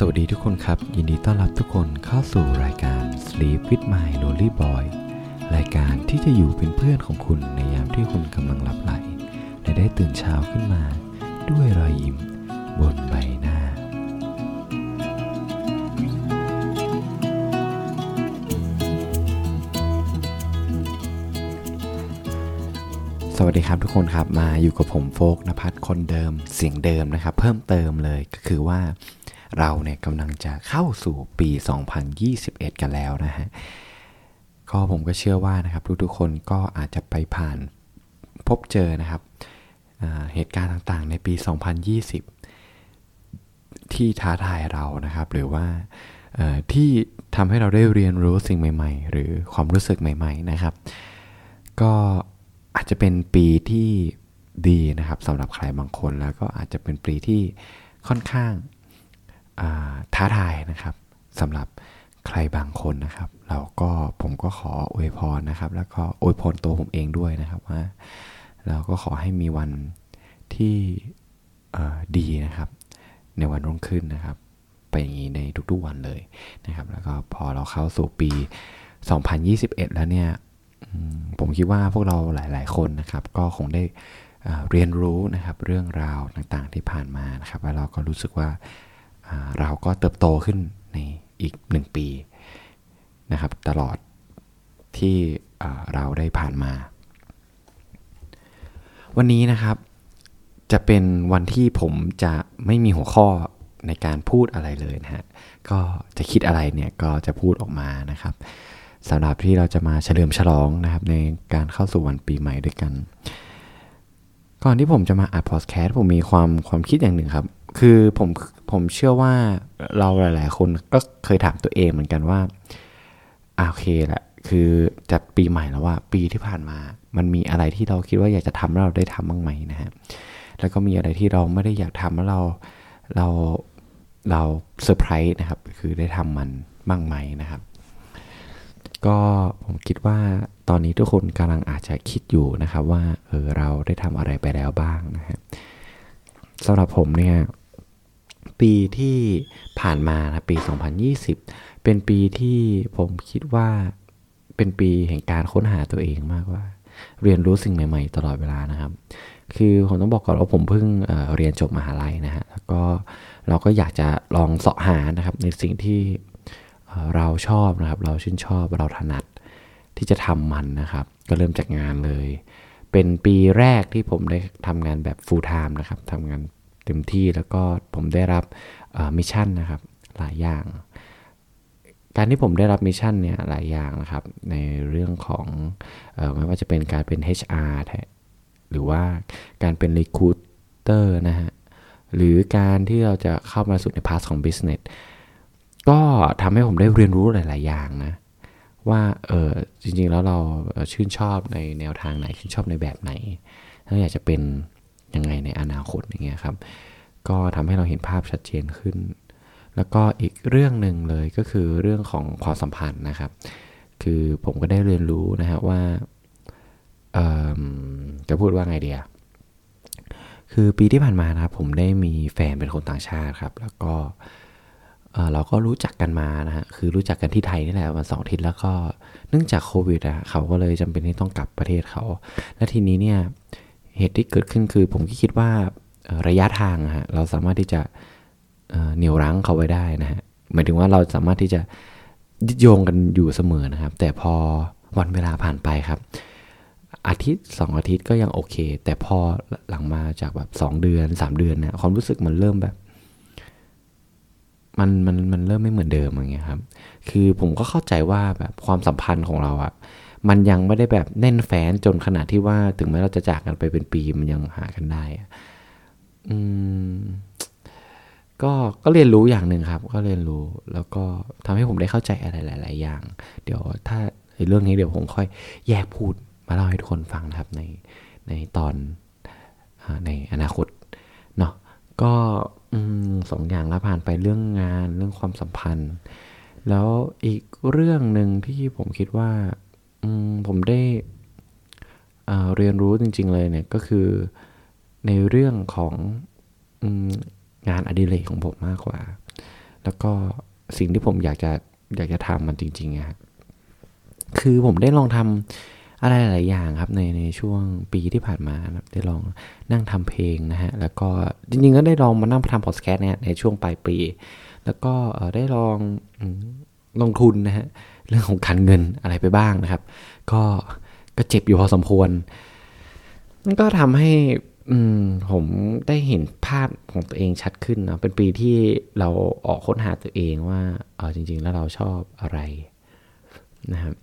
สวัสดีทุกคนครับ ยินดีต้อนรับทุกคนเข้าสู่รายการ Sleep with My Lonely Boy รายการที่จะอยู่เป็นเพื่อนของคุณในยามที่คุณกำลังหลับไหล และได้ตื่นเช้าขึ้นมา ด้วยรอยยิ้มบนใบหน้า สวัสดีครับทุกคนครับมาอยู่กับผมโฟกนภัทรคนเดิมเสียงเดิมนะครับ เพิ่มเติมเลยก็คือว่า เราเนี่ยกำลังจะเข้าสู่ปี 2021 กันแล้วนะฮะ ก็ผมก็เชื่อว่านะครับ ทุกๆคนก็อาจจะไปผ่านพบเจอนะครับเหตุการณ์ต่างๆ ในปี 2020 ที่ท้าทายเรานะครับ หรือว่าที่ทำให้เราได้เรียนรู้สิ่งใหม่ ๆ หรือความรู้สึกใหม่ ๆ นะครับ ก็อาจจะเป็นปีที่ดีนะครับสำหรับใครบางคนแล้วก็อาจจะเป็นปีที่ค่อนข้าง ท้าทายนะครับสำหรับใครบางคนนะครับ เราก็ผมก็ขออวยพรนะครับ แล้วก็อวยพรตัวผมเองด้วยนะครับว่าเราก็ขอให้มีวันที่ดีนะครับ ในวันรุ่งขึ้นนะครับ ไปอย่างนี้ในทุกๆวันเลยนะครับ แล้วก็พอเราเข้าสู่ปี 2021 แล้วเนี่ยผมคิดว่าพวกเราหลาย ๆ คนนะครับ ก็คงได้เรียนรู้นะครับ เรื่องราวต่างๆที่ผ่านมานะครับ แล้วเราก็รู้สึกว่า เราก็เติบโตขึ้นในอีกหนึ่งปีนะครับ ตลอดที่เราได้ผ่านมา วันนี้นะครับจะเป็นวันที่ผมจะไม่มีหัวข้อในการพูดอะไรเลยนะฮะ ก็จะคิดอะไรเนี่ยก็จะพูดออกมานะครับสำหรับที่เราจะมาเฉลิมฉลองนะครับ ในการเข้าสู่วันปีใหม่ด้วยกัน ก่อนที่ผมจะมาอัดพอดแคสต์ผมมีความความคิดอย่างหนึ่งครับ คือผมผมเชื่อว่าเราหลาย ๆ คนก็เคยถามตัวเองเหมือนกันว่าโอเคแหละคือจะปีใหม่แล้วว่า ปีที่ผ่านมา มันมีอะไรที่เราคิดว่าอยากจะทำแล้วเราได้ทำบ้างไหมนะฮะแล้วก็มีอะไรที่เราไม่ได้อยากทำแล้วเราเราเราเซอร์ไพรส์นะครับ คือได้ทำมันบ้างไหมนะครับ ก็ผมคิดว่าตอนนี้ทุกคนกำลังอาจจะคิดอยู่นะครับว่าเออเราได้ทำอะไรไปแล้วบ้างนะฮะสำหรับผมเนี่ย ปีที่ผ่านมานะปี 2020 เป็นปีที่ผมคิดว่าเป็นปีแห่งการค้นหาตัวเองมากกว่า เรียนรู้สิ่งใหม่ ๆ ตลอดเวลานะครับ คือผมต้องบอกก่อนว่าผมเพิ่งเรียนจบมหาลัยนะฮะแล้วก็เราก็อยากจะลองเสาะหานะครับในสิ่งที่เราชอบนะครับ เราชื่นชอบเราถนัดที่จะทำมันนะครับ ก็เริ่มจากงานเลย เป็นปีแรกที่ผมได้ทำงานแบบ full time นะครับทำงาน เต็มที่แล้วก็ผมได้รับ mission นะครับหลายอย่าง การที่ผมได้รับ mission เนี่ยหลายอย่างนะครับ ในเรื่องของอไม่ว่าจะเป็นการเป็น HR หรือว่าการเป็น recruiter นะฮะหรือการที่เราจะเข้ามาสู่ในพาร์ทของ business ก็ทำให้ผมได้เรียนรู้หลาย ๆ อย่างนะว่าเออจริง ๆ แล้วเราชื่นชอบในแนวทางไหน ชื่นชอบในแบบไหนแล้วอยากจะเป็น ยังไงในอนาคตอย่างเงี้ยครับ ก็ทำให้เราเห็นภาพชัดเจนขึ้น แล้วก็อีกเรื่องหนึ่งเลยก็คือเรื่องของความสัมพันธ์นะครับ คือผมก็ได้เรียนรู้นะฮะว่าจะพูดว่าไงเดียคือปีที่ผ่านมานะครับผมได้มีแฟนเป็นคนต่างชาติครับ แล้วก็เราก็รู้จักกันมานะฮะ คือรู้จักกันที่ไทยนี่แหละวันสองทิตย์แล้วก็เนื่องจากโควิดอะเขาก็เลยจำเป็นที่ต้องกลับประเทศเขา และทีนี้เนี่ย เหตุที่เกิดขึ้นคือผมก็คิดว่าระยะทางฮะเราสามารถที่จะเหนี่ยวรั้งเขาไว้ได้นะฮะหมายถึงว่าเราสามารถที่จะยึดโยงกันอยู่เสมอนะครับ แต่พอวันเวลาผ่านไปครับ อาทิตย์สองอาทิตย์ก็ยังโอเค แต่พอหลังมาจากแบบสองเดือนสามเดือนเนี่ยความรู้สึกมันเริ่มแบบ มันมันมันเริ่มไม่เหมือนเดิมอย่างเงี้ยครับ คือผมก็เข้าใจว่าแบบความสัมพันธ์ของเราอะ มันยังไม่ได้แบบแน่นแฟ้นจนขนาดที่ว่าถึงแม้เราจะจากกันไปเป็นปีมันยังหากันได้ อืม ก็ก็เรียนรู้อย่างหนึ่งครับ ก็เรียนรู้แล้วก็ทำให้ผมได้เข้าใจอะไรหลาย ๆ อย่าง เดี๋ยวถ้าเรื่องนี้เดี๋ยวผมค่อยแยกพูดมาเล่าให้ทุกคนฟังนะครับ ในในตอนในอนาคตเนาะก็อสองอย่างแล้วผ่านไปเรื่องงานเรื่องความสัมพันธ์ แล้วอีกเรื่องหนึ่งที่ผมคิดว่า ผมได้เรียนรู้จริง ๆ เลยเนี่ยก็คือในเรื่องขององานอดิเรกของผมมากกว่า แล้วก็สิ่งที่ผมอยากจะอยากจะทำมันจริงๆอะคือผมได้ลองทำอะไรหลายอย่างครับในในช่วงปีที่ผ่านมาได้ลองนั่งทำเพลงนะฮะ แล้วก็จริงๆก็ได้ลองมานั่งทำพอดแคสต์เนี่ยในช่วงปลายปี แล้วก็ได้ลองลงทุนนะฮะ เรื่องของการเงินอะไรไปบ้างนะครับ ก็ก็เจ็บอยู่พอสมควรมันก็ทำให้อืผมได้เห็นภาพของตัวเองชัดขึ้นนะเป็นปีที่เราออกค้นหาตัวเองว่าเออจริง ๆ แล้วเราชอบอะไรนะครับ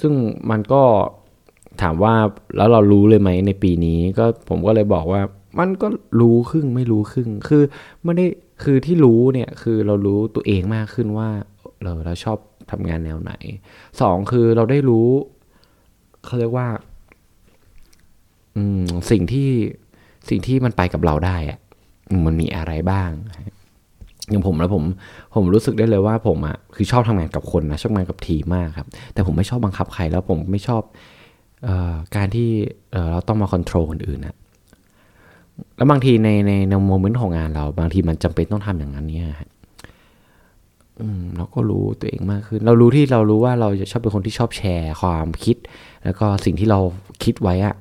ซึ่งมันก็ถามว่าแล้วเรารู้เลยไหมในปีนี้ก็ผมก็เลยบอกว่ามันก็รู้ครึ่งไม่รู้ครึ่ง คือไม่ได้คือที่รู้เนี่ยคือเรารู้ตัวเองมากขึ้นว่า เราเราชอบทำงานแนวไหน สองคือเราได้รู้เขาเรียกว่า อืมสิ่งที่สิ่งที่มันไปกับเราได้อะมันมีอะไรบ้างอย่างผมแล้วผมผมรู้สึกได้เลยว่าผมอะคือชอบทำงานกับคนนะชอบทำงานกับทีมมากครับ แต่ผมไม่ชอบบังคับใครแล้วผมไม่ชอบออการที่เเราต้องมาควบคุมคนอื่นนะแล้วบางทีในในใน moment ของงานเรา บางทีมันจำเป็นต้องทำอย่างนั้นเนี่ย เราก็รู้ตัวเองมากขึ้น เรารู้ที่เรารู้ว่าเราจะชอบเป็นคนที่ชอบแชร์ความคิด แล้วก็สิ่งที่เราคิดไว้อะ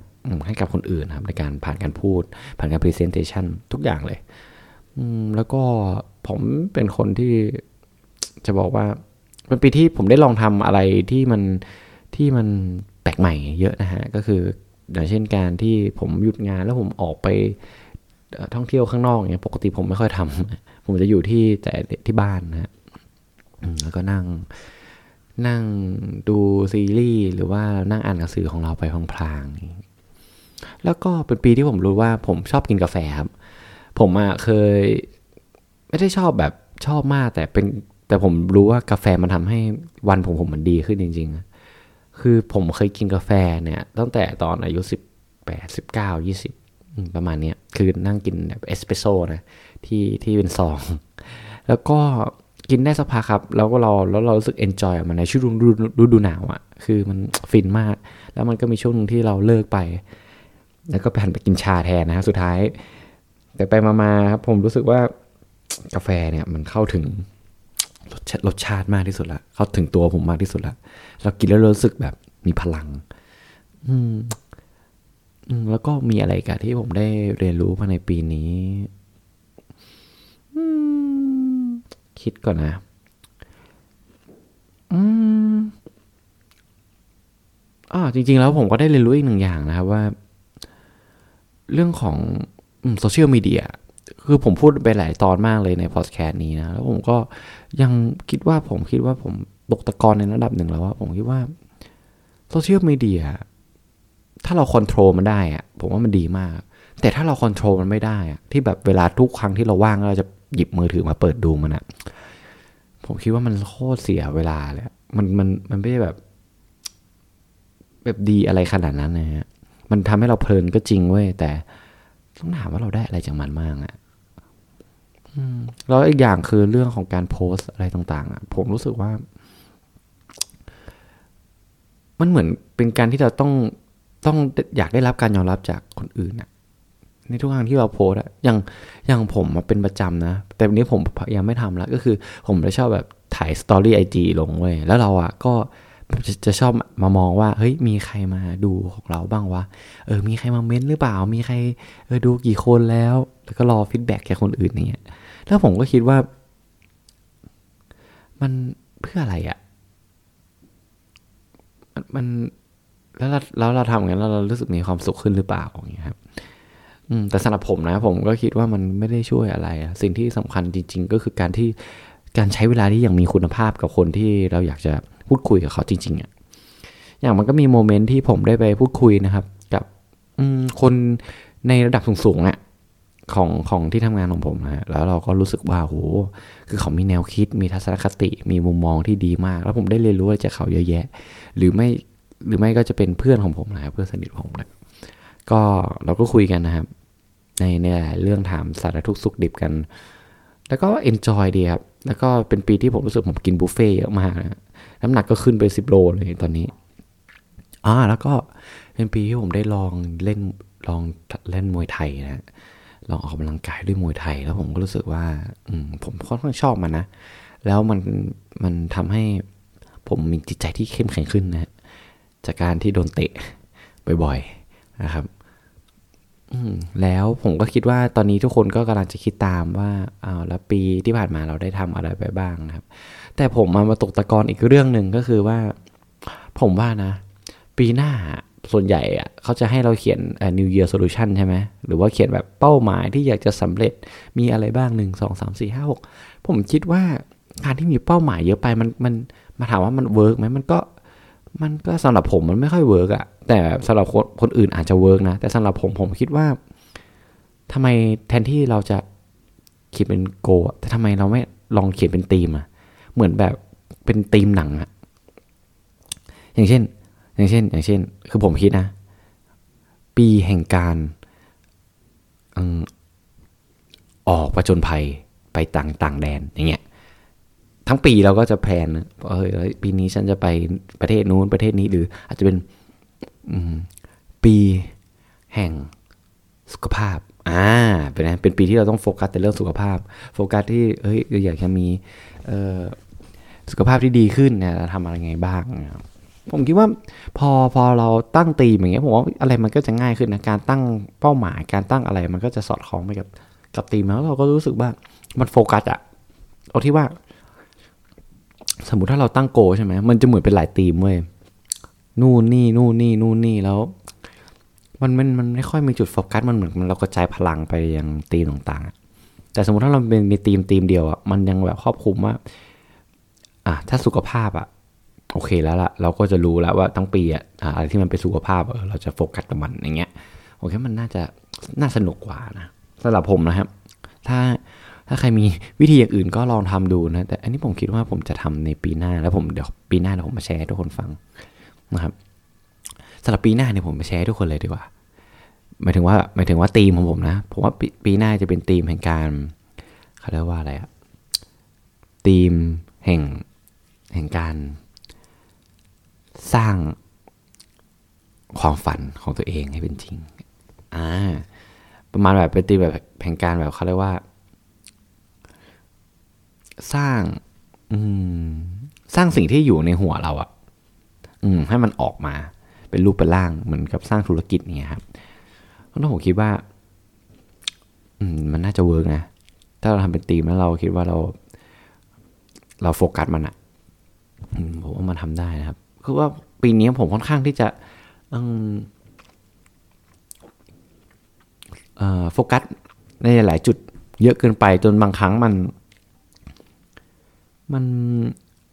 ให้กับคนอื่นครับในการผ่านการพูด ผ่านการ presentation ทุกอย่างเลยแล้วก็ผมเป็นคนที่จะบอกว่าเป็นปีที่ผมได้ลองทำอะไรที่มันที่มันแปลกใหม่เยอะนะฮะ ก็คืออย่างเช่นการที่ผมหยุดงานแล้วผมออกไปท่องเที่ยวข้างนอกเงี้ยปกติผมไม่ค่อยทำผมจะอยู่ที่แต่ที่บ้านนะฮะ แล้วก็นั่งนั่งดูซีรีส์หรือว่านั่งอ่านหนังสือของเราไปพลางๆ แล้วก็เป็นปีที่ผมรู้ว่าผมชอบกินกาแฟครับ ผมอะเคย ไม่ได้ชอบแบบชอบมาก แต่เป็นแต่ผมรู้ว่ากาแฟมันทำให้วันผมผมมันดีขึ้นจริง ๆ คือผมเคยกินกาแฟเนี่ย ตั้งแต่ตอนอายุสิบแปดสิบเก้ายี่สิบประมาณเนี้ยคือนั่งกินแบบเอสเปรสโซ่นะที่ที่เป็นซอง แล้วก็ กินได้สักพักครับ แล้วก็เราแล้วเรารู้สึก enjoy มันในช่วงฤดูหนาวอะ่ะ คือมันฟินมาก แล้วมันก็มีช่วงนึงที่เราเลิกไป แล้วก็ไปหันไปกินชาแทนนะสุดท้าย แต่ไปมาๆครับผมรู้สึกว่ากาแฟเนี่ยมันเข้าถึงรสชาติมากที่สุดละ เข้าถึงตัวผมมากที่สุดละ เรากินแล้วรู้สึกแบบมีพลัง อืมแล้วก็มีอะไรกันที่ผมได้เรียนรู้มายในปีนี้ คิดก่อนนะอืมอ่าจริง ๆ แล้วผมก็ได้เรียนรู้อีกหนึ่งอย่างนะครับว่า เรื่องของโซเชียลมีเดียคือผมพูดไปหลายตอนมากเลยในพอดแคสต์นี้นะ แล้วผมก็ยังคิดว่าผมคิดว่าผมตกตะกอนในระดับหนึ่งแล้วว่า ผมคิดว่าโซเชียลมีเดียถ้าเราควบคุมมันได้อะผมว่ามันดีมาก แต่ถ้าเราควบคุมมันไม่ได้อะที่แบบเวลาทุกครั้งที่เราว่างเราจะ หยิบมือถือมาเปิดดูมันอะผมคิดว่ามันโคตรเสียเวลาเลยมันมันมันไม่ได้แบบ แบบดีอะไรขนาดนั้นนะฮะมันทำให้เราเพลินก็จริงเว้ยแต่ต้องถามว่าเราได้อะไรจากมันมากอะแล้วอีกอย่างคือเรื่องของการโพสอะไรต่าง ๆอะผมรู้สึกว่า มันเหมือนเป็นการที่เราต้องต้องอยากได้รับการยอมรับจากคนอื่นอะ ในทุกครั้งที่เราโพสอะอย่างอย่างผมมาเป็นประจำนะ แต่วันนี้ผมยังไม่ทำล้วก็คือผมจะชอบแบบถ่าย story IG ลงเว้ยแล้วเราอะก็จะจะชอบมามองว่า เฮ้ย มีใครมาดูของเราบ้างวะ เออ มีใครมาเม้นหรือเปล่า มีใคร เออ ดูกี่คนแล้ว แล้วก็รอ feedback จากคนอื่นเนี่ย แล้วผมก็คิดว่า มันเพื่ออะไรอะ่ะ มัน แล้วแล้วเราทำอย่างนั้นแล้วเรารู้สึกมีความสุขขึ้นหรือเปล่าอย่างเงี้ยครับ แต่สำหรับผมนะ ผมก็คิดว่ามันไม่ได้ช่วยอะไร สิ่งที่สำคัญจริง ๆ ก็คือการที่การใช้เวลาที่อย่างมีคุณภาพกับคนที่เราอยากจะพูดคุยกับเขาจริง ๆอะอย่างมันก็มีโมเมนต์ที่ผมได้ไปพูดคุยนะครับ กับคนในระดับสูงๆอะของของที่ทำงานของผมนะแล้วเราก็รู้สึกว่าโหคือเขามีแนวคิด มีทัศนคติ มีมุมมองที่ดีมาก แล้วผมได้เรียนรู้จากเขาเยอะแยะ หรือไม่หรือไม่ก็จะเป็นเพื่อนของผมนะเพื่อนสนิทของผมนะก็เราก็คุยกันนะครับ ในในหลายเรื่องถามสารทุกสุขดิบกัน แล้วก็เอนจอยดีครับ แล้วก็เป็นปีที่ผมรู้สึกผมกินบุฟเฟ่เยอะมากนะน้ำหนักก็ขึ้นไปสิบโลเลยตอนนี้อ่าแล้วก็เป็นปีที่ผมได้ลองเล่นลองเล่นมวยไทยนะลองออกกำลังกายด้วยมวยไทย แล้วผมก็รู้สึกว่า อืมผมค่อนข้างชอบมันนะ แล้วมันมันทำให้ผมมีจิตใจที่เข้มแข็งขึ้นนะจากการที่โดนเตะบ่อยๆนะครับ แล้วผมก็คิดว่าตอนนี้ทุกคนก็กำลังจะคิดตามว่าอ้าวแล้วปีที่ผ่านมาเราได้ทำอะไรไปบ้างครับ แต่ผมมามาตกตะกอนอีกเรื่องหนึ่งก็คือว่า ผมว่านะ ปีหน้าส่วนใหญ่อะเขาจะให้เราเขียน New Year Solution ใช่ไหมหรือว่าเขียนแบบเป้าหมายที่อยากจะสำเร็จมีอะไรบ้างหนึ่งสองสามสี่ห้าหกผมคิดว่าการที่มีเป้าหมายเยอะไปมันมันมาถามว่ามัน work ไหมมันก็ มันก็สำหรับผมมันไม่ค่อย work อะแต่สำหรับคนคนอื่นอาจจะ work นะ แต่สำหรับผมผมคิดว่าทำไมแทนที่เราจะเขียนเป็น goal แต่ทำไมเราไม่ลองเขียนเป็นธีมอะเหมือนแบบเป็นธีมหนังอะอย่างเช่น อย่างเช่น อย่างเช่น คือผมคิดนะ ปีแห่งการออกประจนภัยไปต่างต่างแดนอย่างเงี้ย ทั้งปีเราก็จะ plan เออปีนี้ฉันจะไปประเทศนู้นประเทศนี้หรือ อาจจะเป็นปีแห่งสุขภาพ อ่า เป็นไงเป็นปีที่เราต้องโฟกัสแต่เรื่องสุขภาพ โฟกัสที่เฮ้ยอยากจะมีสุขภาพที่ดีขึ้นเนี่ยเราทำอะไรไงบ้างผมคิดว่าพอพอเราตั้งตีมอย่างเงี้ยผมว่าอะไรมันก็จะง่ายขึ้นนะการตั้งเป้าหมายการตั้งอะไรมันก็จะสอดคล้องไปกับกับตีมแล้วเราก็รู้สึกว่ามันโฟกัสอะเอาที่ว่า สมมติถ้าเราตั้งโกใช่ไหมมันจะเหมือนเป็นหลายธีมเว้ยนู่นนี่นู่นนี่นู่นนี่แล้ว มันมันมันไม่ค่อยมีจุดโฟกัสมันเหมือนมันเรากระจายพลังไปยังธีมต่างๆ แต่สมมติถ้าเราเป็นมีธีมธีมเดียวอะมันยังแบบครอบคลุมว่าอะถ้าสุขภาพอะโอเคแล้วล่ะ เราก็จะรู้แล้วว่าทั้งปีอะอะไรที่มันเป็นสุขภาพเออเราจะโฟกัสกับมันอย่างเงี้ยโอเคมันน่าจะน่าสนุกกว่านะสำหรับผมนะครับ ถ้า ถ้าใครมีวิธีอย่างอื่นก็ลองทำดูนะ แต่อันนี้ผมคิดว่าผมจะทำในปีหน้าแล้วผมเดี๋ยวปีหน้าเดี๋ยวผมมาแชร์ทุกคนฟังนะครับสำหรับปีหน้าเนี่ยผมมาแชร์ทุกคนเลยดีกว่าหมายถึงว่าหมายถึงว่าธีมของผมนะผมว่าปีหน้าจะเป็นธีมแห่งการเขาเรียกว่าอะไรอะธีมแห่งแห่งการ สร้างความฝันของตัวเองให้เป็นจริงอ่าประมาณแบบเป็นตีมแบบแผงการแบบเขาเรียกว่า สร้าง อืม สร้างสิ่งที่อยู่ในหัวเราอะอืม ให้มันออกมา เป็นรูปเป็นร่างเหมือนกับสร้างธุรกิจเนี่ยครับเพราะผมคิดว่า อืม มันน่าจะ work นะถ้าเราทำเป็นตีมแล้วเราคิดว่าเรา เราโฟกัสมันอะผมว่ามันทำได้นะครับ คือว่าปีนี้ผมค่อนข้างที่จะโฟกัสในหลายจุดเยอะเกินไปจนบางครั้งมัน มัน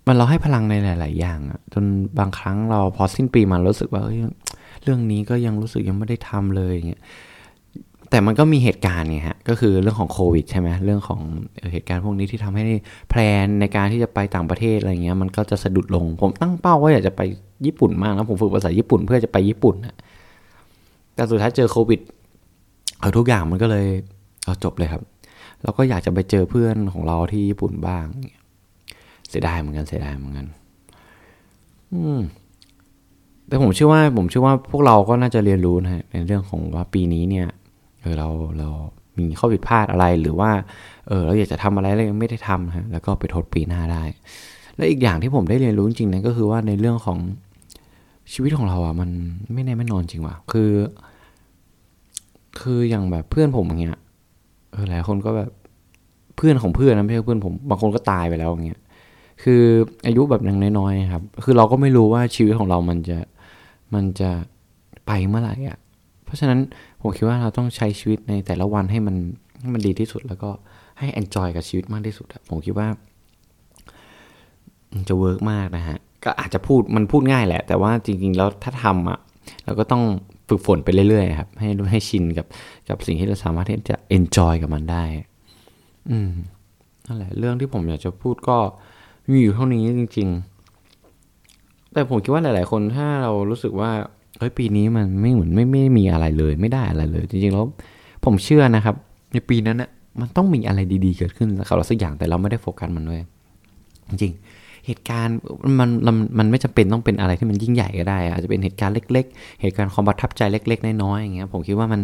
มันเราให้พลังในหลาย ๆ อย่างอะจนบางครั้งเราพอสิ้นปีมารู้สึกว่าเรื่องนี้ก็ยังรู้สึกยังไม่ได้ทำเลยอย่างเงี้ยแต่มันก็มีเหตุการณ์ไงฮะก็คือเรื่องของโควิดใช่ไหมเรื่องของเหตุการณ์พวกนี้ที่ทำให้แพลนในการที่จะไปต่างประเทศอะไรเงี้ยมันก็จะสะดุดลง ผมตั้งเป้าว่าอยากจะไปญี่ปุ่นมากแล้วผมฝึกภาษาญี่ปุ่นเพื่อจะไปญี่ปุ่นนะแต่สุดท้ายเจอโควิดเอาทุกอย่างมันก็เลยเอาจบเลยครับเราก็อยากจะไปเจอเพื่อนของเราที่ญี่ปุ่นบ้าง เสียดายเหมือนกันเสียดายเหมือนกัน อืม แต่ผมเชื่อว่า ผมเชื่อว่าพวกเราก็น่าจะเรียนรู้นะฮะในเรื่องของว่าปีนี้เนี่ยเออเราเรามีข้อผิดพลาดอะไรหรือว่า เออเราอยากจะทำอะไรแล้วยังไม่ได้ทำฮะแล้วก็ไปทดปีหน้าได้ และอีกอย่างที่ผมได้เรียนรู้จริงๆนั่นก็คือว่าในเรื่องของชีวิตของเราอะมันไม่แน่ไม่นอนจริงว่ะคือ คืออย่างแบบเพื่อนผมอย่างเงี้ยเออหลายคนก็แบบเพื่อนของเพื่อนนะไม่ใช่เพื่อนผม บางคนก็ตายไปแล้วอย่างเงี้ย คืออายุแบบยังน้อยๆครับ คือเราก็ไม่รู้ว่าชีวิตของเรามันจะมันจะไปเมื่อไหร่อะ เพราะฉะนั้นผมคิดว่าเราต้องใช้ชีวิตในแต่ละวันให้มันให้มันดีที่สุดแล้วก็ให้ enjoy กับชีวิตมากที่สุดผมคิดว่าจะ work มากนะฮะ ก็อาจจะพูดมันพูดง่ายแหละ แต่ว่าจริงๆแล้วถ้าทำอะเราก็ต้องฝึกฝนไปเรื่อยๆครับ ให้ให้ชินกับกับสิ่งที่เราสามารถที่จะ enjoy กับมันได้ อืมนั่นแหละ เรื่องที่ผมอยากจะพูดก็ มีอยู่เท่านี้จริง ๆ แต่ผมคิดว่าหลาย ๆ คนถ้าเรารู้สึกว่าเฮ้ยปีนี้มันไม่เหมือนไม่ไม่มีอะไรเลย ไม่ได้อะไรเลย จริง ๆ แล้วผมเชื่อนะครับ ในปีนั้นนะมันต้องมีอะไรดี ๆ เกิดขึ้นกับเราสักอย่างแต่เราไม่ได้โฟกัสมันด้วยจริงเหตุการณ์มันมันมันไม่จำเป็นต้องเป็นอะไรที่มันยิ่งใหญ่ก็ได้ อาจจะเป็นเหตุการณ์เล็ก ๆ เหตุการณ์ความประทับใจเล็ก ๆ น้อยๆอย่างเงี้ยผมคิดว่ามัน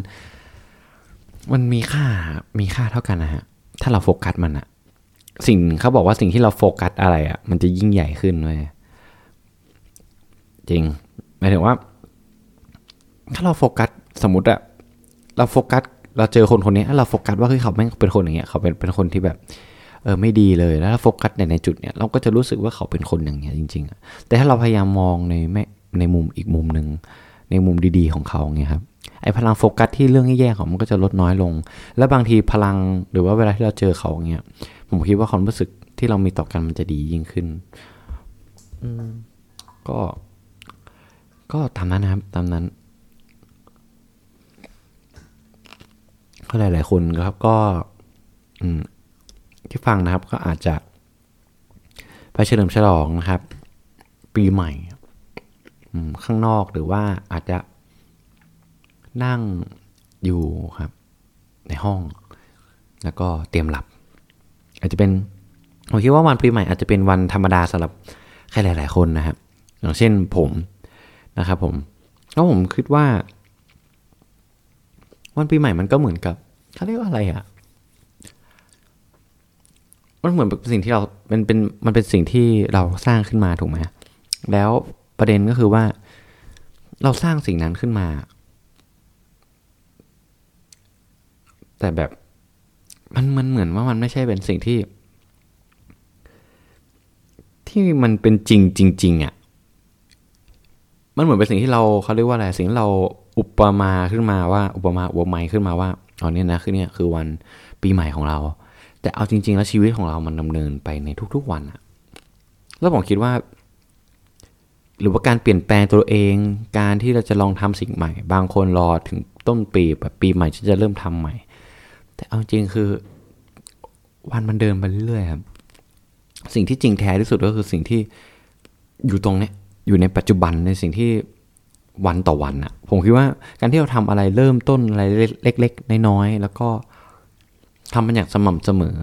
มันมีค่ามีค่าเท่ากันนะฮะถ้าเราโฟกัสมันอะ สิ่งเขาบอกว่าสิ่งที่เราโฟกัสอะไรอะมันจะยิ่งใหญ่ขึ้นเลยจริงหมายถึงว่า ถ้าเราโฟกัสสมมติอะเราโฟกัส เราเจอคนคนนี้เราโฟกัสว่าเฮ้ยเขาแม่งเป็นคนอย่างเงี้ย เขาเป็นเป็นคนที่แบบเออไม่ดีเลยแล้วโฟกัสในในจุดเนี้ยเราก็จะรู้สึกว่าเขาเป็นคนอย่างเงี้ยจริงๆอะแต่ถ้าเราพยายามมองในแม่ในมุมอีกมุมหนึ่งในมุมดีๆของเขาเงี้ยครับไอ้พลังโฟกัสที่เรื่องแย่ๆของมันก็จะลดน้อยลง และบางทีพลังหรือว่าเวลาที่เราเจอเขาเงี้ย ผมคิดว่าความรู้สึกที่เรามีต่อกันมันจะดียิ่งขึ้นก็ ก็ตามนั้นนะครับ ตามนั้นก็หลาย ๆ คนครับก็ที่ฟังนะครับ ก็อาจจะ ไปเฉลิมฉลองนะครับ ปีใหม่ข้างนอกหรือว่าอาจจะนั่งอยู่ครับ ในห้อง แล้วก็เตรียมหลับ อาจจะเป็นผมคิดว่าวันปีใหม่อาจจะเป็นวันธรรมดาสำหรับใครหลาย ๆ คนนะครับ อย่างเช่นผมนะครับผมแล้วผมคิดว่า วันปีใหม่มันก็เหมือนกับเขาเรียกว่าอะไรอะ่ะมันเหมือนเป็นสิ่งที่เราเป็นเป็น มันเป็นสิ่งที่เราสร้างขึ้นมาถูกไหมแล้วประเด็นก็คือว่า เราสร้างสิ่งนั้นขึ้นมา แต่แบบ มันมันเหมือนว่ามันไม่ใช่เป็นสิ่งที่ ที่มันเป็นจริงจริงๆอะ่ะ มันเหมือนเป็นสิ่งที่เราเขาเรียกว่าอะไรสิ่งที่เราอุปมาขึ้นมาว่า อุปมาอุปไมยขึ้นมาว่าตอนนี้นะคือเนี่ยคือวันปีใหม่ของเรา แต่เอาจริง ๆ แล้วชีวิตของเรามันดำเนินไปในทุก ๆวันอะแล้วผมคิดว่า หรือว่าการเปลี่ยนแปลงตัวเอง การที่เราจะลองทำสิ่งใหม่ บางคนรอถึงต้นปีแบบปีใหม่จะเริ่มทำใหม่ แต่เอาจริงคือวันมันเดินไปเรื่อยๆครับ สิ่งที่จริงแท้ที่สุดก็คือสิ่งที่อยู่ตรงเนี้ยอยู่ในปัจจุบันในสิ่งที่วันต่อวันอะผมคิดว่าการที่เราทำอะไรเริ่มต้นอะไรเล็ก ๆ น้อยๆแล้วก็ทำมันอย่างสม่ำเสมอ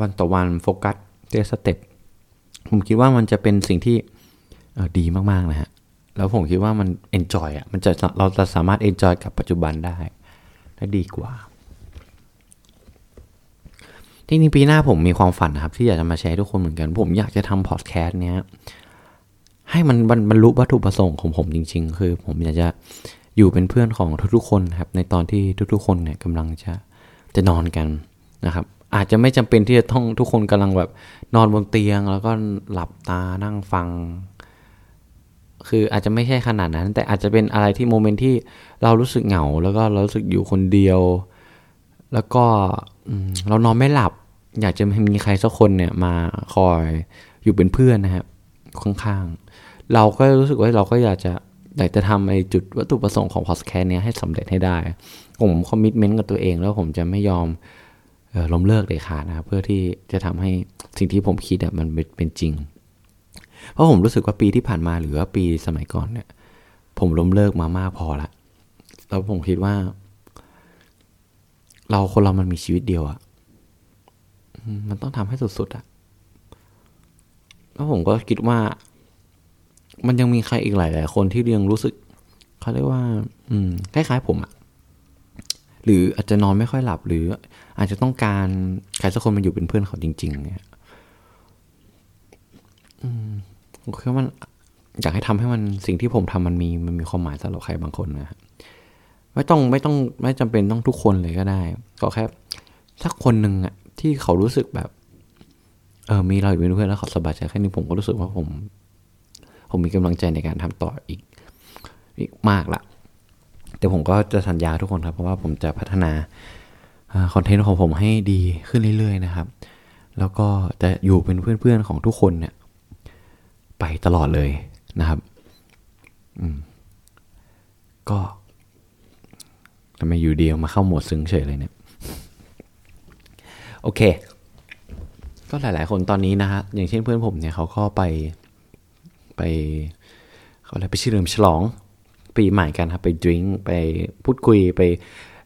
วันต่อวันโฟกัส the step ผมคิดว่ามันจะเป็นสิ่งที่ดีมากๆนะฮะแล้วผมคิดว่ามัน enjoy อะมันจะเราจะสามารถ enjoy กับปัจจุบันได้ ได้ดีกว่าจริงๆปีหน้าผมมีความฝันนะครับ ที่อยากจะมาแชร์ทุกคนเหมือนกัน ผมอยากจะทำพอดแคสต์เนี้ยให้มันบรรลุวัตถุประสงค์ของผมจริง ๆ คือ ผมอยากจะอยู่เป็นเพื่อนของทุกๆคนครับ ในตอนที่ทุกๆ คนเนี่ยกำลังจะจะนอนกันนะครับ อาจจะไม่จำเป็นที่จะต้องทุกคนกำลังแบบนอนบนเตียง แล้วก็หลับตานั่งฟัง คืออาจจะไม่ใช่ขนาดนั้น แต่อาจจะเป็นอะไรที่โมเมนต์ที่เรารู้สึกเหงา แล้วก็เรารู้สึกอยู่คนเดียว แล้วก็เรานอนไม่หลับ อยากจะมีใครสักคนเนี่ยมาคอยอยู่เป็นเพื่อนนะครับข้างๆ เราก็รู้สึกว่าเราก็อยากจะอยากจะทำไอ้จุดวัตถุประสงค์ของพอดแคสต์นี้ให้สำเร็จให้ได้ ผม commitment กับตัวเองแล้วผมจะไม่ยอมล้มเลิกเลยค่ะนะครับเพื่อที่จะทำให้สิ่งที่ผมคิดมันเป็นจริง เพราะผมรู้สึกว่าปีที่ผ่านมาหรือว่าปีสมัยก่อนเนี่ย ผมล้มเลิกมามากพอละแล้วผมคิดว่า เราคนเรามันมีชีวิตเดียวอะมันต้องทำให้สุดๆอะแล้วผมก็คิดว่า มันยังมีใครอีกหลายๆคนที่ยังรู้สึกเขาเรียกว่า อืมคล้ายๆผมอะหรืออาจจะนอนไม่ค่อยหลับหรือ อาจจะต้องการใครสักคนมาอยู่เป็นเพื่อนเขาจริง ๆ เนี่ย ผมคิดว่ามันอยากให้ทำให้มันสิ่งที่ผมทำมันมีมันมีความหมายสำหรับใครบางคนนะไม่ต้องไม่ต้องไม่จำเป็นต้องทุกคนเลยก็ได้ก็แค่สักคนหนึ่งอะที่เขารู้สึกแบบ เออมีเราอยู่เป็นเพื่อนแล้วเขาสบายใจแค่นี้ผมก็รู้สึกว่าผม ผมมีกำลังใจในการทำต่ออีก อีกมากละแต่ผมก็จะสัญญาทุกคนครับ เพราะว่าผมจะพัฒนาคอนเทนต์ของผมให้ดีขึ้นเรื่อยๆนะครับ แล้วก็จะอยู่เป็นเพื่อนๆของทุกคนเนี่ย ไปตลอดเลยนะครับก็ทำไมอยู่เดียวมาเข้าโหมดซึ้งเฉยเลยเนี่ย โอเค ก็หลายๆ คนตอนนี้นะฮะ อย่างเช่นเพื่อนผมเนี่ยเขาก็ไปไปเขาอะไรไปชิเลิมฉลองปีใหม่กันครับ ไปดื่มไปพูดคุยไป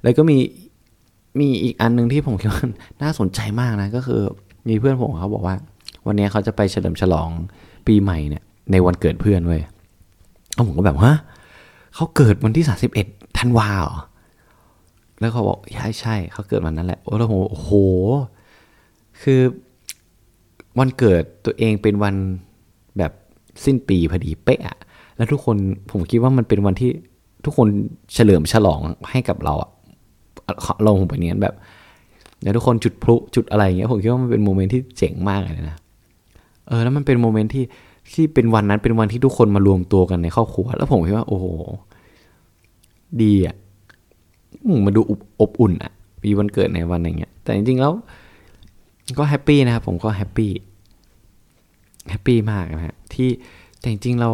แล้วก็มีมีอีกอันหนึ่งที่ผมคิดว่าน่าสนใจมากนะ ก็คือมีเพื่อนผมเขาบอกว่า วันนี้เขาจะไปเฉลิมฉลอง ปีใหม่เนี่ยในวันเกิดเพื่อนเว้ยแล้วผมก็แบบฮะเขาเกิดวันที่สาสิบเอ็ดธันวาเหรอแล้วเขาบอกใช่ใช่เขาเกิดวันนั้นแหละ โอ้โหโอ้โห คือวันเกิดตัวเองเป็นวันแบบสิ้นปีพอดีเป๊ะอะแล้วทุกคนผมคิดว่ามันเป็นวันที่ทุกคนเฉลิมฉลองให้กับเราอะเราผมเป็นอย่างนั้นแบบแล้วทุกคนจุดพลุจุดอะไรอย่างเงี้ยผมคิดว่ามันเป็น moment ที่เจ๋งมากเลยนะ เออแล้วมันเป็น moment ที่ที่เป็นวันนั้นเป็นวันที่ทุกคนมารวมตัวกันในครอบครัว แล้วผมคิดว่า โอ้โห ดีอะมาดูอบอุ่นอะปีวันเกิดในวันอย่างเงี้ย แต่จริงๆแล้ว ก็ happy นะครับผมก็ happy happy มากนะฮะที่แต่จริงๆเรา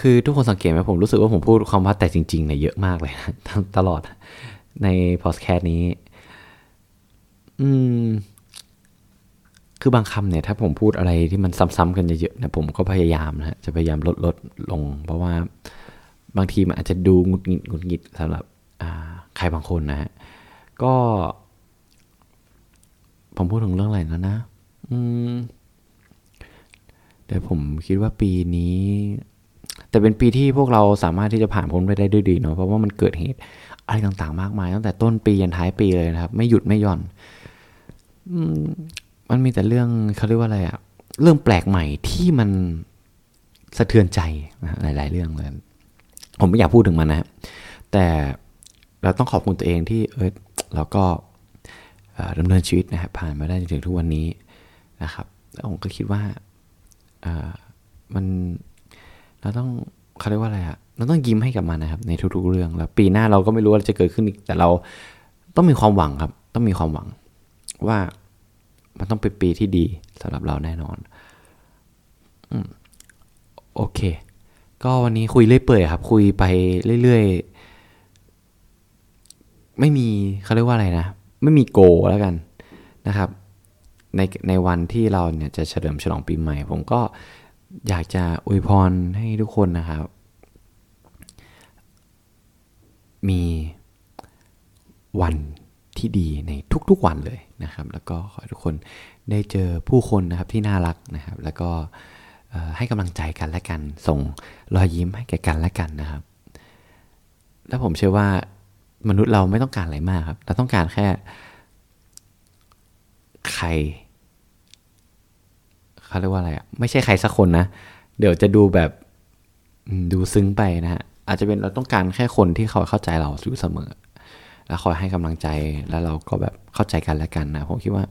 คือทุกคนสังเกตไหมผมรู้สึกว่าผมพูดคำว่าแต่จริงๆเนี่ยเยอะมากเลยนะตลอดในพอดแคสต์นี้ อืม คือบางคำเนี่ยถ้าผมพูดอะไรที่มันซ้ำๆกันเยอะๆนะผมก็พยายามนะจะพยายามลดลดลง เพราะว่าบางทีมันอาจจะดูงุดหงิดงุดหงิดสำหรับใครบางคนนะฮะก็ ผมพูดถึงเรื่องอะไรแล้วนะอืมแต่ผมคิดว่าปีนี้ แต่เป็นปีที่พวกเราสามารถที่จะผ่านพ้นไปได้ด้วยดีเนาะเพราะว่ามันเกิดเหตุอะไรต่างๆ มากมาย ตั้งแต่ต้นปียันท้ายปีเลยนะครับ ไม่หยุดไม่หย่อน มันมีแต่เรื่องเขาเรียกว่าอะไรอะเรื่องแปลกใหม่ที่มันสะเทือนใจหลาย ๆ เรื่องเลย ผมไม่อยากพูดถึงมันนะแต่เราต้องขอบคุณตัวเองที่เออเราก็ดำเนินชีวิตนะครับผ่านมาได้จนถึงทุกวันนี้นะครับ แล้วผมก็คิดว่ามันเราต้องเขาเรียกว่าอะไรอะเราต้องยิ้มให้กับมันนะครับ ในทุก ๆ เรื่องแล้วปีหน้าเราก็ไม่รู้ว่าจะเกิดขึ้นอีกแต่เราต้องมีความหวังครับ ต้องมีความหวังว่า มันต้องเป็นปีที่ดีสำหรับเราแน่นอนอโอเค ก็วันนี้คุยเรื่อยเปื่อยครับ คุยไปเรื่อยๆ ไม่มีเขาเรียกว่าอะไรนะ ไม่มีโกแล้วกันนะครับ ในในวันที่เราเนี่ยจะเฉลิมฉลองปีใหม่ ผมก็อยากจะอวยพรให้ทุกคนนะครับ มีวัน ที่ดีในทุกๆวันเลยนะครับ แล้วก็ขอให้ทุกคนได้เจอผู้คนนะครับที่น่ารักนะครับ แล้วก็ให้กำลังใจกันและกัน ส่งรอยยิ้มให้แก่กันและกันนะครับ แล้วผมเชื่อว่ามนุษย์เราไม่ต้องการอะไรมากครับ เราต้องการแค่ ใครเขาเรียกว่าอะไรอะไม่ใช่ใครสักคนนะ เดี๋ยวจะดูแบบดูซึ้งไปนะฮะอาจจะเป็นเราต้องการแค่คนที่เขาเข้าใจเราอยู่เสมอ แล้วคอยให้กำลังใจแล้วเราก็แบบเข้าใจกันและกันนะผมคิดว่า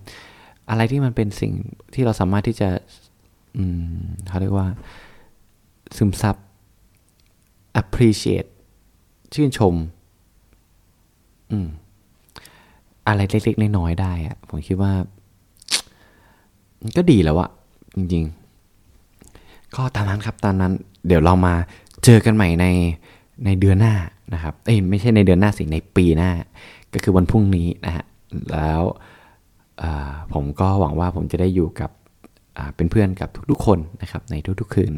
อะไรที่มันเป็นสิ่งที่เราสามารถที่จะ อืมเขาเรียกว่า ซึมซับ appreciate ชื่นชม อืม อะไรเล็กๆน้อยๆได้อะผมคิดว่ามันก็ดีแล้วอะจริง ๆ ก็ตามนั้นครับตามนั้น เดี๋ยวเรามาเจอกันใหม่ใน ในเดือนหน้านะครับ เอ้ยไม่ใช่ในเดือนหน้าสิ ในปีหน้า ก็คือวันพรุ่งนี้นะฮะ แล้วผมก็หวังว่าผมจะได้อยู่กับเป็นเพื่อนกับทุกๆคนนะครับ ในทุกๆคืน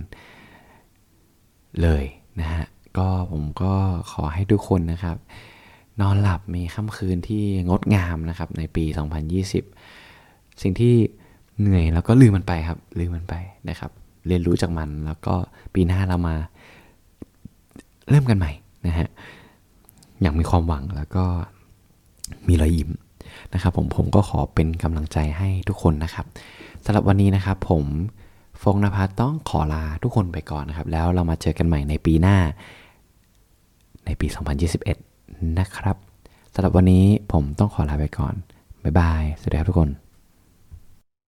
เลยนะฮะ ก็ผมก็ขอให้ทุกคนนะครับ นอนหลับมีค่ำคืนที่งดงามนะครับในปี 2020 สิ่งที่เหนื่อยแล้วก็ลืมมันไปครับ ลืมมันไปนะครับ เรียนรู้จากมันแล้วก็ปีหน้าเรามา เริ่มกันใหม่นะฮะอย่างมีความหวังแล้วก็มีรอยยิ้มนะครับผมผมก็ขอเป็นกำลังใจให้ทุกคนนะครับสำหรับวันนี้นะครับ ผมฟงนภัสต้องขอลาทุกคนไปก่อนนะครับ แล้วเรามาเจอกันใหม่ในปีหน้า ในปี 2021 นะครับสำหรับวันนี้ผมต้องขอลาไปก่อน บ๊ายบาย สวัสดีครับทุกคน